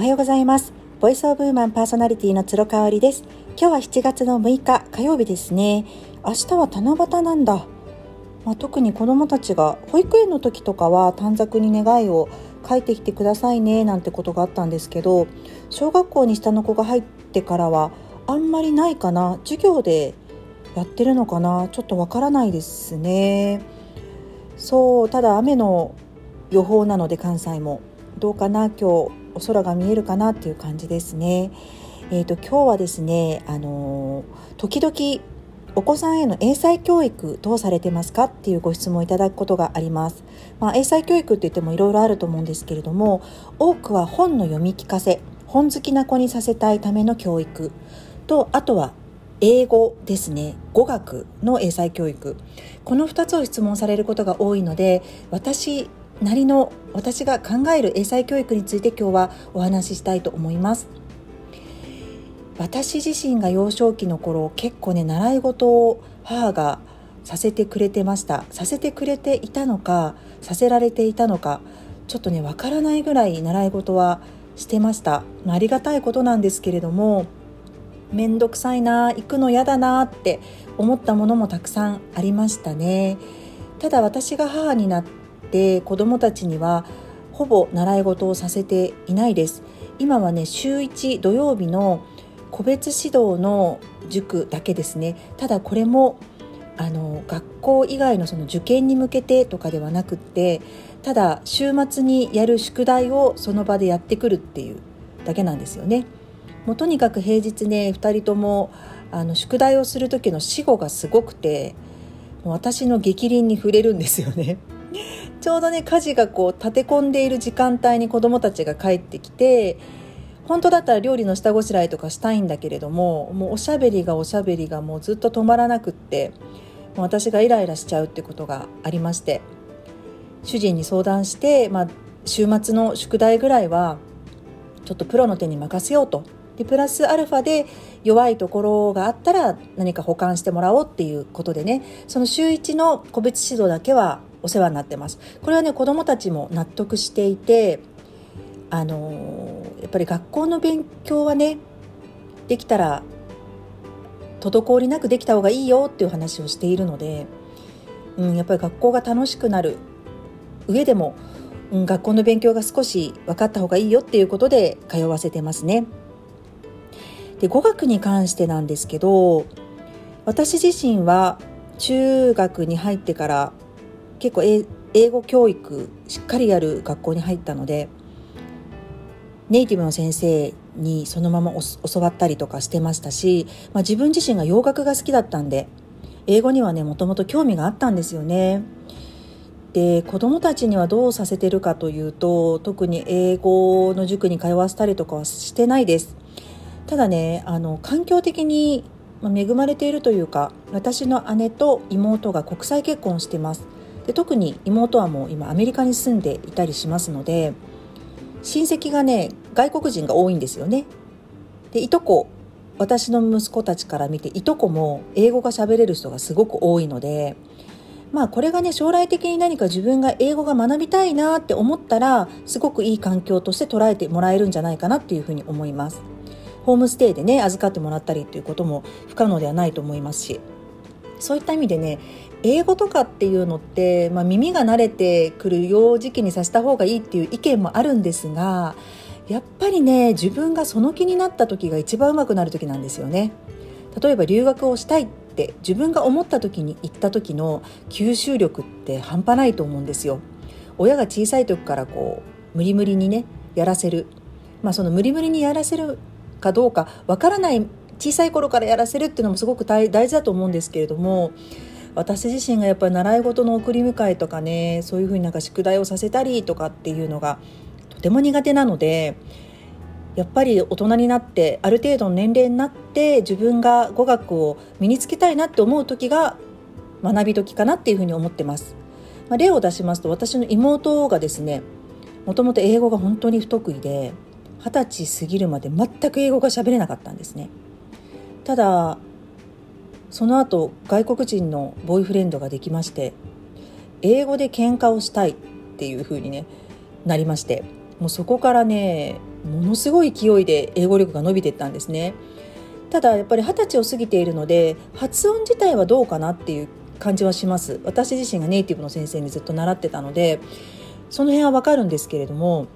おはようございます。ボイスオブウーマンパーソナリティの鶴香織です。今日は7月の6日火曜日ですね。明日は七夕なんだ。まあ、特に子どもたちが保育園の時とかは短冊に願いを書いてきてくださいねなんてことがあったんですけど小学校に下の子が入ってからはあんまりないかな。授業でやってるのかな。ちょっとわからないですね。そうただ雨の予報なので関西も。どうかな今日お空が見えるかなっていう感じですね。えーと、今日はですねあの時々お子さんへの英才教育どうされてますかっていうご質問をいただくことがあります。まあ、英才教育って言ってもいろいろあると思うんですけれども多くは本の読み聞かせ本好きな子にさせたいための教育とあとは英語ですね。語学の英才教育。この2つを質問されることが多いので私なりの私が考える英才教育について今日はお話ししたいと思います。私自身が幼少期の頃結構ね習い事を母がさせてくれてました。させてくれていたのかさせられていたのかちょっとねわからないぐらい習い事はしてました、まあ、ありがたいことなんですけれども面倒くさいな行くの嫌だなって思ったものもたくさんありましたね。ただ私が母になって子供たちにはほぼ習い事をさせていないです今はね週1土曜日の個別指導の塾だけですねただこれもあの学校以外のその受験に向けてとかではなくってただ週末にやる宿題をその場でやってくるっていうだけなんですよね。もうとにかく平日ね2人ともあの宿題をする時の死後がすごくて私の逆鱗に触れるんですよね。ちょうどね家事がこう立て込んでいる時間帯に子どもたちが帰ってきて本当だったら料理の下ごしらえとかしたいんだけれどももうおしゃべりがおしゃべりがもうずっと止まらなくってもう私がイライラしちゃうってことがありまして主人に相談して、まあ、週末の宿題ぐらいはちょっとプロの手に任せようと。でプラスアルファで弱いところがあったら何か保管してもらおうっていうことでねその週1の個別指導だけはお世話になってますこれはね子どもたちも納得していてあのやっぱり学校の勉強はねできたら滞りなくできた方がいいよっていう話をしているので、うん、やっぱり学校が楽しくなる上でも、うん、学校の勉強が少し分かった方がいいよっていうことで通わせてますね。で語学に関してなんですけど私自身は中学に入ってから結構英語教育しっかりやる学校に入ったのでネイティブの先生にそのまま教わったりとかしてましたし、まあ、自分自身が洋楽が好きだったんで英語にはねもともと興味があったんですよね。で子どもたちにはどうさせてるかというと特に英語の塾に通わせたりとかはしてないです。ただねあの環境的に恵まれているというか私の姉と妹が国際結婚してますで特に妹はもう今アメリカに住んでいたりしますので親戚がね外国人が多いんですよねでいとこ私の息子たちから見ていとこも英語が喋れる人がすごく多いのでまあこれがね将来的に何か自分が英語が学びたいなって思ったらすごくいい環境として捉えてもらえるんじゃないかなっていうふうに思います。ホームステイでね預かってもらったりっていうことも不可能ではないと思いますしそういった意味でね英語とかっていうのって、まあ、耳が慣れてくる幼児期にさせた方がいいっていう意見もあるんですがやっぱりね自分がその気になった時が一番うまくなる時なんですよね。例えば留学をしたいって自分が思った時に行った時の吸収力って半端ないと思うんですよ。親が小さい時からこう無理無理にねやらせる、まあ、その無理無理にやらせるかどうかわからない小さい頃からやらせるっていうのもすごく大事だと思うんですけれども私自身がやっぱり習い事の送り迎えとかねそういうふうになんか宿題をさせたりとかっていうのがとても苦手なのでやっぱり大人になってある程度の年齢になって自分が語学を身につけたいなって思う時が学び時かなっていうふうに思ってます。まあ、例を出しますと私の妹がですねもともと英語が本当に不得意で二十歳過ぎるまで全く英語が喋れなかったんですねただその後外国人のボーイフレンドができまして英語で喧嘩をしたいっていう風にねなりましてもうそこからねものすごい勢いで英語力が伸びてったんですね。ただやっぱり二十歳を過ぎているので発音自体はどうかなっていう感じはします。私自身がネイティブの先生にずっと習ってたのでその辺はわかるんですけれども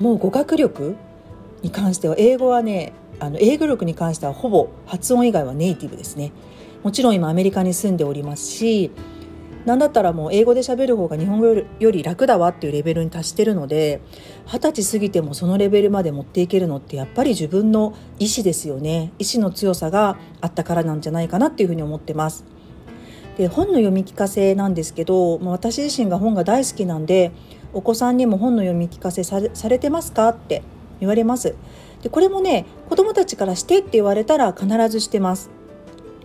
もう語学力に関しては英語はねあの英語力に関してはほぼ発音以外はネイティブですね。もちろん今アメリカに住んでおりますしなんだったらもう英語で喋る方が日本語より楽だわっていうレベルに達してるので二十歳過ぎてもそのレベルまで持っていけるのってやっぱり自分の意志ですよね。意志の強さがあったからなんじゃないかなっていうふうに思ってます。で本の読み聞かせなんですけど、まあ、私自身が本が大好きなんでお子さんにも本の読み聞かせされされてますかって言われます。でこれもね子供たちからしてって言われたら必ずしてます。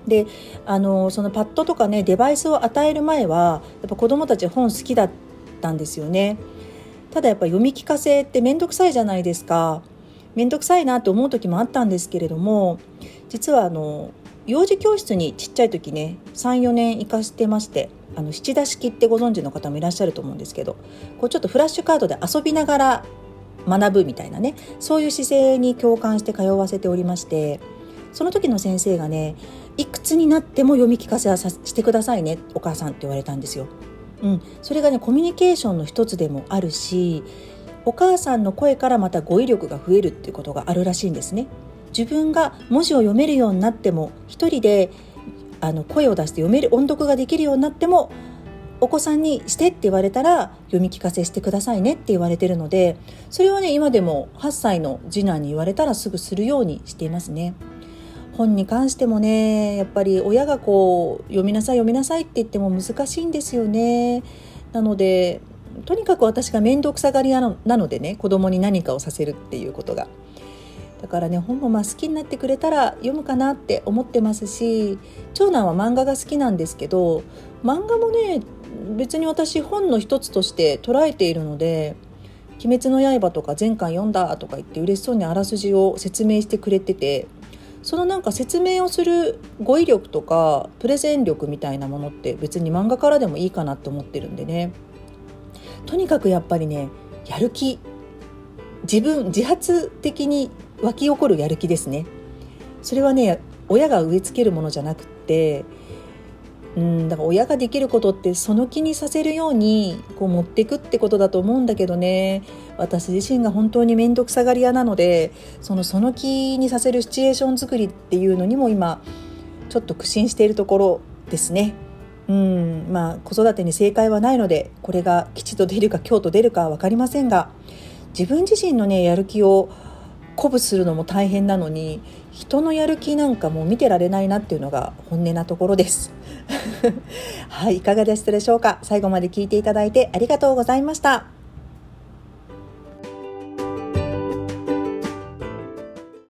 であのそのパッドとかねデバイスを与える前はやっぱ子どもたち本好きだったんですよね。ただやっぱ読み聞かせって面倒くさいじゃないですか。面倒くさいなと思う時もあったんですけれども実はあの幼児教室にちっちゃい時ね34年行かしてましてあの七田式ってご存知の方もいらっしゃると思うんですけどこうちょっとフラッシュカードで遊びながら学ぶみたいなねそういう姿勢に共感して通わせておりましてその時の先生がねいくつになっても読み聞かせはさしてくださいねお母さんって言われたんですよ。うん、それがねコミュニケーションの一つでもあるしお母さんの声からまた語彙力が増えるっていうことがあるらしいんですね。自分が文字を読めるようになっても一人であの声を出して読める音読ができるようになってもお子さんにしてって言われたら読み聞かせしてくださいねって言われてるのでそれはね今でも8歳の次男に言われたらすぐするようにしていますね。本に関してもねやっぱり親がこう読みなさい読みなさいって言っても難しいんですよね。なのでとにかく私が面倒くさがりなのでね子供に何かをさせるっていうことが。だからね本もまあ好きになってくれたら読むかなって思ってますし長男は漫画が好きなんですけど漫画もね別に私本の一つとして捉えているので「鬼滅の刃」とか前回読んだとか言って嬉しそうにあらすじを説明してくれててそのなんか説明をする語彙力とかプレゼン力みたいなものって別に漫画からでもいいかなって思ってるんでね。とにかくやっぱりねやる気。自分自発的に湧き起こるやる気ですね。それはね親が植え付けるものじゃなくってうんだから親ができることってその気にさせるようにこう持っていくってことだと思うんだけどね私自身が本当に面倒くさがり屋なのでそのその気にさせるシチュエーション作りっていうのにも今ちょっと苦心しているところですね。うんまあ子育てに正解はないのでこれが吉と出るか今日と出るかは分かりませんが自分自身のねやる気を鼓舞するのも大変なのに人のやる気なんかも見てられないなっていうのが本音なところですはいいかがでしたでしょうか？最後まで聞いていただいてありがとうございました。